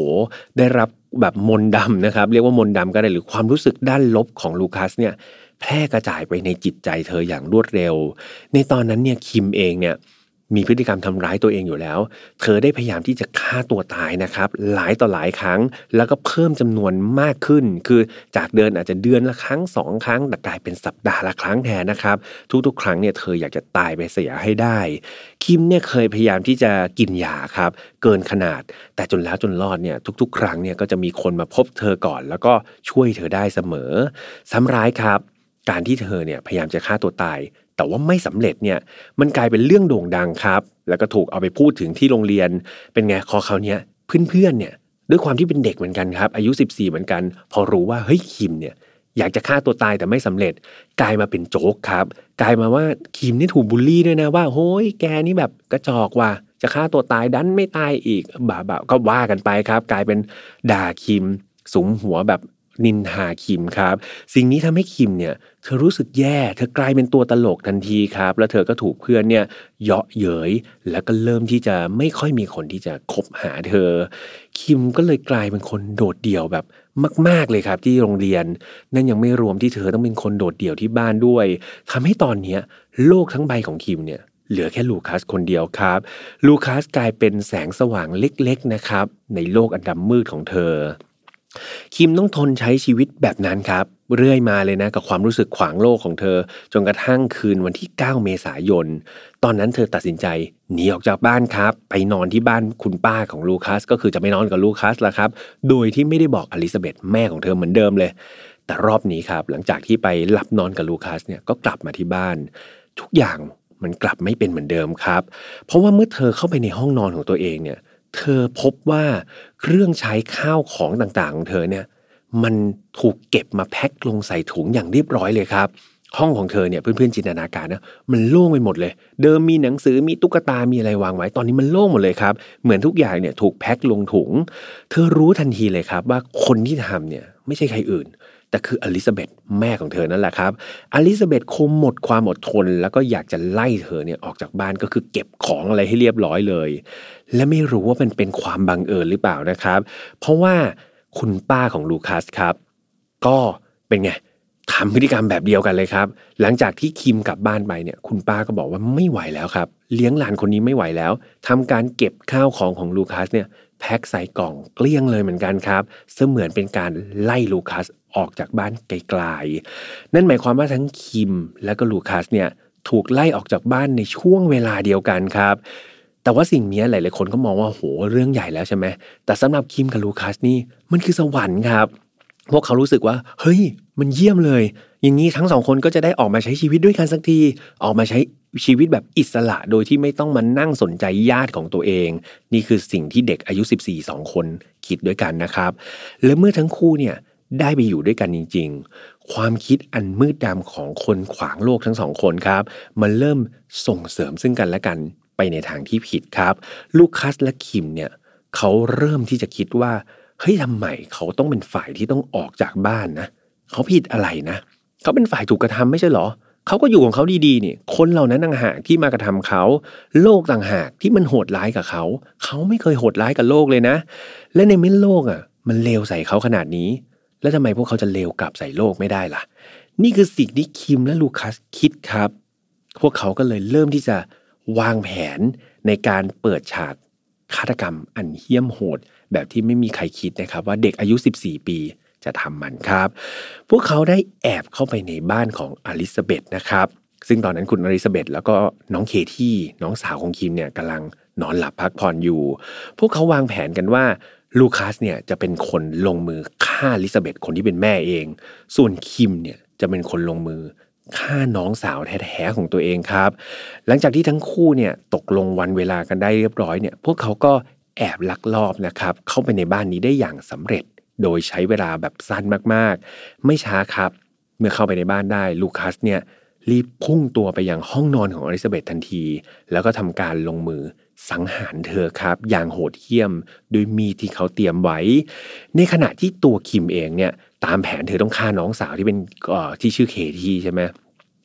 ได้รับแบบมนดำนะครับ เรียกว่ามนดำก็ได้หรือความรู้สึกด้านลบของลูคัสเนี่ยแพร่กระจายไปในจิตใจเธออย่างรวดเร็ว ในตอนนั้นเนี่ยคิมเองเนี่ย มีพฤติกรรมทำร้ายตัวเองอยู่แล้ว เธอได้พยายามที่จะฆ่าตัวตายนะครับ หลายต่อหลายครั้ง แล้วก็เพิ่มจำนวนมากขึ้น คือจากเดินอาจจะเดือนละครั้งสองครั้งแต่กลายเป็นสัปดาห์ละครั้งแทนนะครับ ทุกๆ ครั้งเนี่ยเธออยากจะตายไปเสียให้ได้ คิมเนี่ยเคยพยายามที่จะกินยาครับ เกินขนาด แต่จนแล้วจนรอดเนี่ยทุก ๆ ครั้งเนี่ยก็จะมีคนมาพบเธอก่อน แล้วก็ช่วยเธอได้เสมอซ้ำร้ายครับ การที่เธอเนี่ยพยายามจะฆ่าตัวตาย แต่ว่าไม่สำเร็จเนี่ยมันกลายเป็นเรื่องโด่งดังครับ แล้วก็ถูกเอาไปพูดถึงที่โรงเรียน เป็นไงคอเขาเนี้ยเพื่อนๆเนี่ยด้วยความที่เป็นเด็กเหมือนกันครับอายุ 14 เหมือนกัน พอรู้ว่าเฮ้ยคิมเนี่ยอยากจะฆ่าตัวตายแต่ไม่สำเร็จ กลายมาเป็นโจ๊กครับ กลายมาว่าคิมนี่ถูกบูลลี่ด้วยนะว่าโฮ้ยแกนี่แบบกระจอกว่ะจะฆ่าตัวตายดันไม่ตายอีกบ่าบ่าก็ว่ากันไปครับ กลายเป็นด่าคิมสุมหัวแบบ นินทาคิมครับ สิ่งนี้ทำให้คิมเนี่ยเธอรู้สึกแย่ เธอกลายเป็นตัวตลกทันทีครับ แล้วเธอก็ถูกเพื่อนเนี่ยเยาะเย้ยแล้วก็เริ่มที่จะไม่ค่อยมีคนที่จะคบหาเธอ คิมก็เลยกลายเป็นคนโดดเดี่ยวแบบมาก ๆเลยครับที่โรงเรียน นั่นยังไม่รวมที่เธอต้องเป็นคนโดดเดี่ยวที่บ้านด้วยทำให้ตอนนี้โลกทั้งใบของคิมเนี่ยเหลือแค่ลูคัสคนเดียวครับ ลูคัสกลายเป็นแสงสว่างเล็กๆนะครับ ในโลกอันดำมืดของเธอ คิมต้องทนใช้ชีวิตแบบนั้นครับ เรื่อยมาเลยนะกับความรู้สึกขวางโลกของเธอ จนกระทั่งคืนวันที่ 9 เมษายน ตอนนั้นเธอตัดสินใจหนีออกจากบ้านครับ ไปนอนที่บ้านคุณป้าของลูคัส ก็คือจะไม่นอนกับลูคัสละครับ โดยที่ไม่ได้บอกอลิซาเบธแม่ของเธอเหมือนเดิมเลย แต่รอบนี้ครับ หลังจากที่ไปหลับนอนกับลูคัสเนี่ยก็กลับมาที่บ้าน ทุกอย่างมันกลับไม่เป็นเหมือนเดิมครับ เพราะว่าเมื่อเธอเข้าไปในห้องนอนของตัวเองเนี่ย เธอพบว่าเครื่องใช้ข้าวของต่างๆ ของเธอเนี่ยมันถูกเก็บมาแพ็คลงใส่ถุงอย่างเรียบร้อยเลยครับ ห้องของเธอเนี่ยเพื่อนๆจินตนาการนะมันโล่งไปหมดเลย เดิมมีหนังสือมีตุ๊กตามีอะไรวางไว้ตอนนี้มันโล่งหมดเลยครับ เหมือนทุกอย่างเนี่ยถูกแพ็คลงถุง เธอรู้ทันทีเลยครับ ว่าคนที่ทำเนี่ยไม่ใช่ใครอื่น แต่คืออลิซาเบธแม่ของเธอนั่นแหละครับ อลิซาเบธคงหมดความอดทน แล้วก็อยากจะไล่เธอเนี่ยออกจากบ้านก็คือเก็บของอะไรให้เรียบร้อยเลย และไม่รู้ว่ามันเป็นความบังเอิญหรือเปล่านะครับ เพราะว่าคุณป้าของลูคัสครับ ก็เป็นไงทำพฤติกรรมแบบเดียวกันเลยครับ หลังจากที่คิมกลับบ้านไปเนี่ย คุณป้าก็บอกว่าไม่ไหวแล้วครับ เลี้ยงหลานคนนี้ไม่ไหวแล้วทำการเก็บข้าวของของลูคัสเนี่ย แพ็คใส่กล่องเกลี้ยงเลยเหมือนกันครับ เสมือนเป็นการไล่ลูคัสออกจากบ้านไกลๆ นั่นหมายความว่าทั้งคิมและก็ลูคัสเนี่ยถูกไล่ออกจากบ้านในช่วงเวลาเดียวกันครับ แต่ว่าสิ่งนี้หลายๆคนก็มองว่าโหเรื่องใหญ่แล้วใช่ไหม แต่สำหรับคิมกับลูคัสนี่มันคือสวรรค์ครับ พวกเขารู้สึกว่า เฮ้ย มันเยี่ยมเลย อย่างนี้ทั้งสองคนก็จะได้ออกมาใช้ชีวิตด้วยกันสักที ออกมาใช้ ชีวิตแบบอิสระโดยที่ไม่ต้องมานั่งสนใจญาติของตัวเอง นี่คือสิ่งที่เด็กอายุ 14 2 คนคิดด้วยกันนะครับ และเมื่อทั้งคู่เนี่ยได้ไปอยู่ด้วยกันจริง ๆ ความคิดอันมืดดำของคนขวางโลกทั้งสองคนครับ มันเริ่มส่งเสริมซึ่งกันและกันไปในทางที่ผิดครับ ลูคัสและคิมเนี่ยเขาเริ่มที่จะคิดว่าเฮ้ยทำไมเขาต้องเป็นฝ่ายที่ต้องออกจากบ้านนะ เขาผิดอะไรนะ เขาเป็นฝ่ายถูกกระทำไม่ใช่หรอเขาก็อยู่ของเขาดีๆนี่คนเหล่านั้นต่างหากที่มากระทำเขา โลกต่างหากที่มันโหดร้ายกับเขา เขาไม่เคยโหดร้ายกับโลกเลยนะ และในเมื่อโลกอะ มันเลวใส่เขาขนาดนี้ แล้วทำไมพวกเขาจะเลวกลับใส่โลกไม่ได้ล่ะ นี่คือสิ่งที่คิมและลูคัสคิดครับ พวกเขาก็เลยเริ่มที่จะวางแผนในการเปิดฉากฆาตกรรมอันเหี้ยมโหด แบบที่ไม่มีใครคิดนะครับว่าเด็กอายุ 14 ปี จะทำมันครับ พวกเขาได้แอบเข้าไปในบ้านของอลิซาเบธนะครับ ซึ่งตอนนั้นคุณอลิซาเบธแล้วก็น้องเคที่น้องสาวของคิมเนี่ยกำลังนอนหลับพักผ่อนอยู่ พวกเขาวางแผนกันว่าลูคัสเนี่ยจะเป็นคนลงมือฆ่าอลิซาเบธคนที่เป็นแม่เอง ส่วนคิมเนี่ยจะเป็นคนลงมือฆ่าน้องสาวแท้ๆของตัวเองครับ หลังจากที่ทั้งคู่เนี่ยตกลงวันเวลากันได้เรียบร้อยเนี่ย พวกเขาก็แอบลักลอบนะครับเข้าไปในบ้านนี้ได้อย่างสำเร็จ โดยใช้เวลาแบบสั้นมากๆ ไม่ช้าครับ เมื่อเข้าไปในบ้านได้ลูคัสเนี่ยรีบพุ่งตัวไปยังห้องนอนของอลิซาเบธทันที แล้วก็ทำการลงมือสังหารเธอครับ อย่างโหดเหี้ยมโดยมีที่เขาเตรียมไว้ ในขณะที่ตัวคิมเองเนี่ยตามแผนเธอต้องฆ่าน้องสาวที่เป็นที่ชื่อเคทีใช่ไหม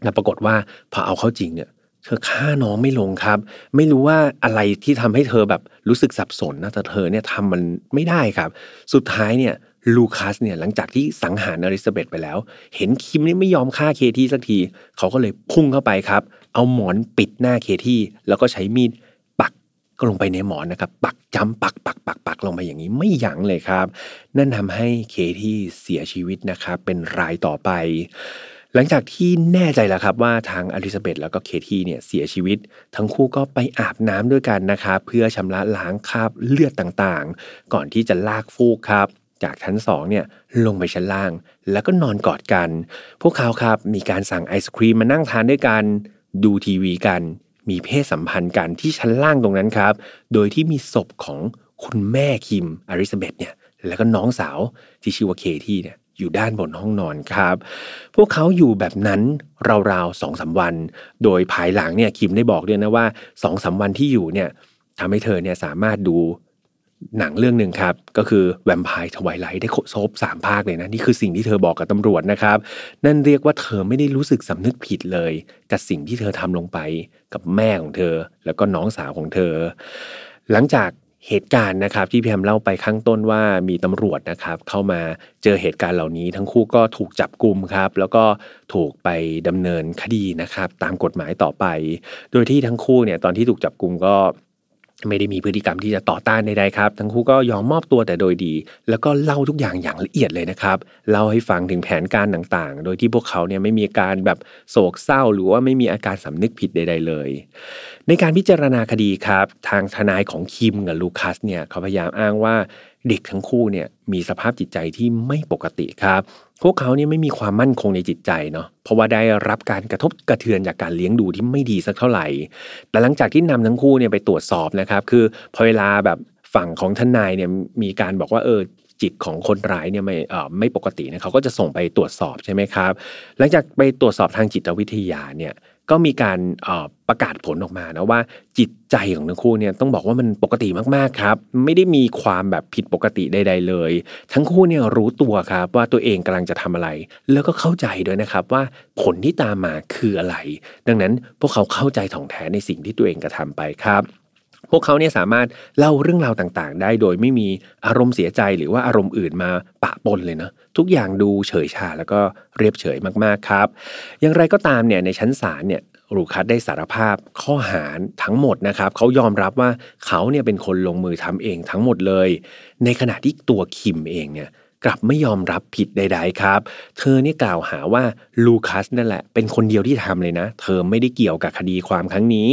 แล้วปรากฏว่าพอเอาเข้าจริงเนี่ย เธอฆ่าน้องไม่ลงครับ ไม่รู้ว่าอะไรที่ทำให้เธอแบบรู้สึกสับสนนะแต่เธอเนี่ยทำมันไม่ได้ครับ สุดท้ายเนี่ยลูคัสเนี่ยหลังจากที่สังหารอลิซาเบธไปแล้ว เห็นคิมนี่ไม่ยอมฆ่าเคที่สักที เขาก็เลยพุ่งเข้าไปครับ เอาหมอนปิดหน้าเคที่ แล้วก็ใช้มีดปักก็ลงไปในหมอนนะครับ ปักจำปักปักปักปักลงไปอย่างนี้ไม่ยั้งเลยครับ นั่นทำให้เคที่เสียชีวิตนะครับ เป็นรายต่อไป หลังจากที่แน่ใจแล้วครับว่าทางอลิซาเบธแล้วก็เคที่เนี่ยเสียชีวิต ทั้งคู่ก็ไปอาบน้ำด้วยกันนะครับเพื่อชำระล้างคราบเลือดต่างๆ ก่อนที่จะลากฟูกครับ จากชั้นสองเนี่ยลงไปชั้นล่าง แล้วก็นอนกอดกัน พวกเขาครับมีการสั่งไอศครีมมานั่งทานด้วยกันดูทีวีกัน มีเพศสัมพันธ์กันที่ชั้นล่างตรงนั้นครับ โดยที่มีศพของคุณแม่คิมอริซาเบธเนี่ยแล้วก็น้องสาวที่ชื่อว่าเคที่เนี่ย อยู่ด้านบนห้องนอนครับ พวกเขาอยู่แบบนั้นราวๆสองสาวัน โดยภายหลังเนี่ยคิมได้บอกด้วยนะว่าสองสาวันที่อยู่เนี่ยทำให้เธอเนี่ยสามารถดูหนังเรื่องหนึ่งครับ ก็คือแวมไพร์ทวายไลท์ได้โซบสามภาคเลยนะ นี่คือสิ่งที่เธอบอกกับตำรวจนะครับ นั่นเรียกว่าเธอไม่ได้รู้สึกสำนึกผิดเลย กับสิ่งที่เธอทำลงไปกับแม่ของเธอ แล้วก็น้องสาวของเธอ หลังจาก เหตุการณ์นะครับที่พี่แฮมเล่าไปข้างต้นว่ามีตำรวจนะครับ เข้ามาเจอเหตุการณ์เหล่านี้ ทั้งคู่ก็ถูกจับกลุ่มครับ แล้วก็ถูกไปดำเนินคดีนะครับ ตามกฎหมายต่อไป โดยที่ทั้งคู่เนี่ยตอนที่ถูกจับกลุ่มก็ ไม่ได้มีพฤติกรรมที่จะต่อต้านใดๆครับ ทั้งคู่ก็ยอมมอบตัวแต่โดยดี แล้วก็เล่าทุกอย่างอย่างละเอียดเลยนะครับ เล่าให้ฟังถึงแผนการต่างๆ โดยที่พวกเขาเนี่ยไม่มีอาการแบบโศกเศร้า หรือว่าไม่มีอาการสำนึกผิดใด ๆ เลย ในการพิจารณาคดีครับ ทางทนายของคิมกับลูคัสเนี่ยเขาพยายามอ้างว่าเด็กทั้งคู่เนี่ยมีสภาพจิตใจที่ไม่ปกติครับ พวกเขาเนี่ยไม่มีความมั่นคงในจิตใจเนาะเพราะว่าได้รับการกระทบกระเทือนจากการเลี้ยงดูที่ไม่ดีสักเท่าไหร่ แต่หลังจากที่นำทั้งคู่เนี่ยไปตรวจสอบนะครับ คือพอเวลาแบบฝั่งของทนายเนี่ยมีการบอกว่าเออจิตของคนร้ายเนี่ยไม่เออไม่ปกตินะเขาก็จะส่งไปตรวจสอบใช่ไหมครับ หลังจากไปตรวจสอบทางจิตวิทยาเนี่ย ก็มีการประกาศผลออกมานะว่าจิตใจของทั้งคู่เนี่ยต้องบอกว่ามันปกติมากๆครับ ไม่ได้มีความแบบผิดปกติใด ๆ เลย ทั้งคู่เนี่ยรู้ตัวครับว่าตัวเองกำลังจะทำอะไร แล้วก็เข้าใจด้วยนะครับว่าผลที่ตามมาคืออะไร ดังนั้นพวกเขาเข้าใจถ่องแท้ในสิ่งที่ตัวเองกระทาไปครับ พวกเขาเนี่ยสามารถเล่าเรื่องราวต่างๆ ได้โดยไม่มีอารมณ์เสียใจหรือว่าอารมณ์อื่นมาปะปนเลยนะทุกอย่างดูเฉยชาแล้วก็เรียบเฉยมากๆครับ อย่างไรก็ตามเนี่ยในชั้นศาลเนี่ยรูคัสได้สารภาพข้อหาทั้งหมดนะครับเขายอมรับว่าเขาเนี่ยเป็นคนลงมือทำเองทั้งหมดเลย ในขณะที่ตัวคิมเองเนี่ย กลับไม่ยอมรับผิดใด ๆ ครับ เธอนี่กล่าวหาว่าลูคัสนั่นแหละ เป็นคนเดียวที่ทำเลยนะ เธอไม่ได้เกี่ยวกับคดีความครั้งนี้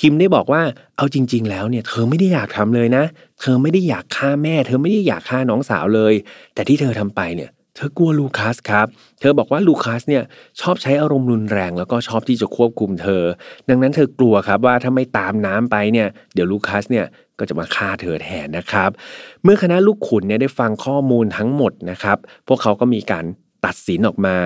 คิมได้บอกว่าเอาจริง ๆ แล้วเนี่ยเธอไม่ได้อยากทำเลยนะ เธอไม่ได้อยากฆ่าแม่ เธอไม่ได้อยากฆ่าน้องสาวเลย แต่ที่เธอทำไปเนี่ย เธอกลัวลูคัสครับ เธอบอกว่าลูคัสเนี่ยชอบใช้อารมณ์รุนแรง แล้วก็ชอบที่จะควบคุมเธอ ดังนั้นเธอกลัวครับว่าถ้าไม่ตามน้ำไปเนี่ยเดี๋ยวลูคัสเนี่ยก็จะมาฆ่าเธอแทนนะครับ เมื่อคณะลูกขุนเนี่ยได้ฟังข้อมูลทั้งหมดนะครับ พวกเขาก็มีการตัดสินออกมา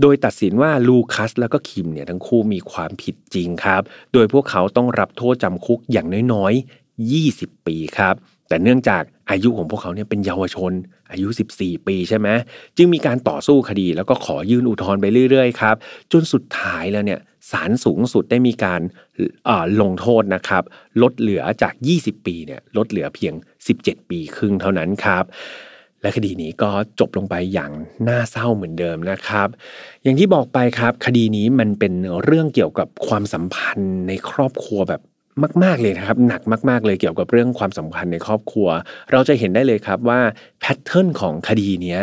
โดยตัดสินว่าลูคัสแล้วก็คิมเนี่ยทั้งคู่มีความผิดจริงครับ โดยพวกเขาต้องรับโทษจำคุกอย่างน้อยๆ 20 ปีครับ แต่เนื่องจากอายุของพวกเขาเนี่ยเป็นเยาวชน อายุ 14 ปีใช่ไหมจึงมีการต่อสู้คดีแล้วก็ขอยื่นอุทธรณ์ไปเรื่อยๆครับจนสุดท้ายแล้วเนี่ยศาลสูงสุดได้มีการลงโทษนะครับ ลดเหลือจาก 20 ปีเนี่ยลดเหลือเพียง 17 ปีครึ่งเท่านั้นครับและคดีนี้ก็จบลงไปอย่างน่าเศร้าเหมือนเดิมนะครับ อย่างที่บอกไปครับ คดีนี้มันเป็นเรื่องเกี่ยวกับความสัมพันธ์ในครอบครัวแบบ มาก ๆเลยนะครับ หนักมากๆเลยเกี่ยวกับเรื่องความสัมพันธ์ในครอบครัว เราจะเห็นได้เลยครับว่า pattern ของคดีเนี้ย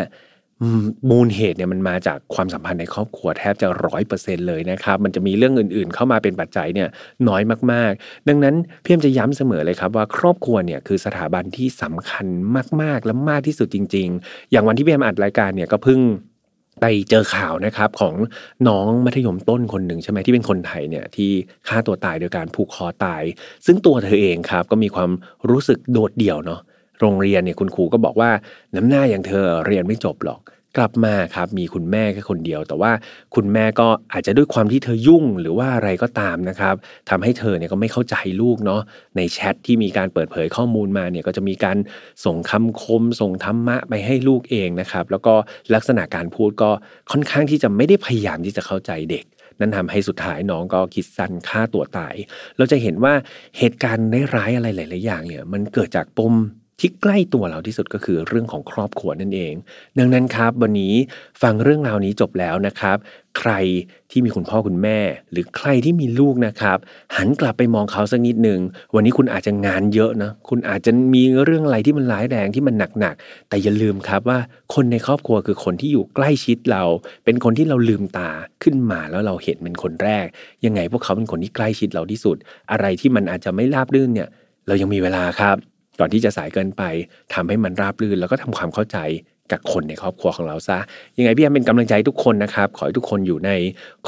มูลเหตุเนี่ยมันมาจากความสัมพันธ์ในครอบครัวแทบจะร้อยเปอร์เซ็นต์เลยนะครับมันจะมีเรื่องอื่นๆ เข้ามาเป็นปัจจัยเนี่ยน้อยมากๆ ดังนั้นพี่เอ็มจะย้ำเสมอเลยครับว่าครอบครัวเนี่ยคือสถาบันที่สำคัญมากๆและมากที่สุดจริง ๆ อย่างวันที่พี่เอ็มอัดรายการเนี่ยก็เพิ่ง ไปเจอข่าวนะครับของน้องมัธยมต้นคนหนึ่งใช่ไหมที่เป็นคนไทยเนี่ยที่ฆ่าตัวตายโดยการผูกคอตาย ซึ่งตัวเธอเองครับก็มีความรู้สึกโดดเดี่ยวเนาะโรงเรียนเนี่ยคุณครูก็บอกว่าน้ำหน้าอย่างเธอเรียนไม่จบหรอก กลับมาครับมีคุณแม่แค่คนเดียว แต่ว่าคุณแม่ก็อาจจะด้วยความที่เธอยุ่งหรือว่าอะไรก็ตามนะครับทำให้เธอเนี่ยก็ไม่เข้าใจลูกเนาะในแชทที่มีการเปิดเผยข้อมูลมาเนี่ยก็จะมีการส่งคำคม ส่งธรรมะไปให้ลูกเองนะครับแล้วก็ลักษณะการพูดก็ค่อนข้างที่จะไม่ได้พยายามที่จะเข้าใจเด็กนั่นทำให้สุดท้ายน้องก็คิดสั้นฆ่าตัวตาย เราจะเห็นว่าเหตุการณ์ร้ายอะไรหลาย ๆ อย่างเนี่ยมันเกิดจากปม ที่ใกล้ตัวเราที่สุดก็คือเรื่องของครอบครัวนั่นเอง ดังนั้นครับ วันนี้ฟังเรื่องราวนี้จบแล้วนะครับ ใครที่มีคุณพ่อคุณแม่ หรือใครที่มีลูกนะครับ หันกลับไปมองเขาสักนิดหนึ่งวันนี้คุณอาจจะงานเยอะนะคุณอาจจะมีเรื่องอะไรที่มันร้ายแรงที่มันหนักๆแต่อย่าลืมครับว่าคนในครอบครัวคือคนที่อยู่ใกล้ชิดเรา เป็นคนที่เราลืมตาขึ้นมาแล้วเราเห็นเป็นคนแรก ยังไงพวกเขาเป็นคนที่ใกล้ชิดเราที่สุด อะไรที่มันอาจจะไม่ราบรื่นเนี่ย เรายังมีเวลาครับ ก่อนที่จะสายเกินไปทำให้มันราบรื่น แล้วก็ทำความเข้าใจกับคนในครอบครัวของเราซะยังไงพี่แอมเป็นกำลังใจทุกคนนะครับ ขอให้ทุกคนอยู่ใน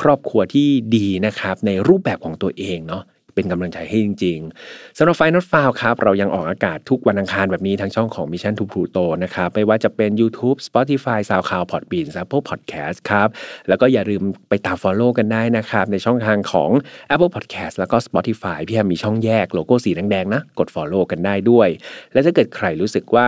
ครอบครัวที่ดีนะครับ ในรูปแบบของตัวเองเนาะ เป็นกำลังใจให้จริง ๆสำหรับไฟนอตฟาวครับ เรายังออกอากาศทุกวันอังคารแบบนี้ทางช่องของ Mission to Pluto นะครับ ไม่ว่าจะเป็น YouTube Spotify SoundCloud Podbean Apple Podcast ครับ แล้วก็อย่าลืมไปตาม Follow กันได้นะครับ ในช่องทางของ Apple Podcast แล้วก็ Spotify พี่แฮมมีช่องแยกโลโก้สีแดงๆนะกด Follow กันได้ด้วย และถ้าเกิดใครรู้สึกว่า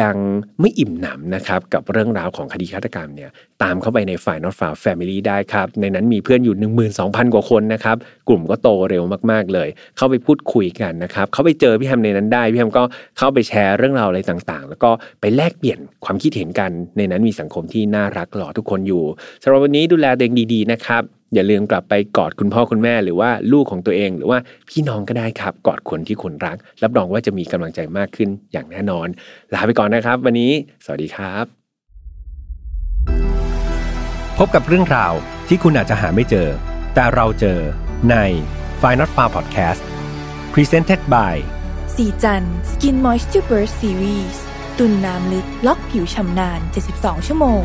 ยังไม่อิ่มหนำนะครับกับเรื่องราวของคดีฆาตกรรมเนี่ยตามเข้าไปในฝ่าย Not f a r Family ได้ครับ ในนั้นมีเพื่อนอยู่ 12,000 กว่าคนนะครับ กลุ่มก็โตเร็วมากๆเลย เข้าไปพูดคุยกันนะครับเข้าไปเจอพี่แฮมในนั้นได้พี่แฮมก็เข้าไปแชร์เรื่องราวอะไรต่างๆ แล้วก็ไปแลกเปลี่ยนความคิดเห็นกัน ในนั้นมีสังคมที่น่ารักหล่อทุกคนอยู่สำหรับวันนี้ดูแลตัวเองดีๆนะครับอย่าลืมกลับไปกอดคุณพ่อคุณแม่หรือว่าลูกของตัวเอง หรือว่าพี่น้องก็ได้ครับ กอดคนที่คุณรัก รับรองว่าจะมีกำลังใจมากขึ้นอย่างแน่นอน ลาไปก่อนนะครับ วันนี้ สวัสดีครับ พบกับเรื่องราวที่คุณอาจจะหาไม่เจอ แต่เราเจอใน f i n a l f a r Podcast Presented by สีจัน Skin Moisture Burst Series ตุนน้ำลึกล็อกผิวชำนาน 72 ชั่วโมง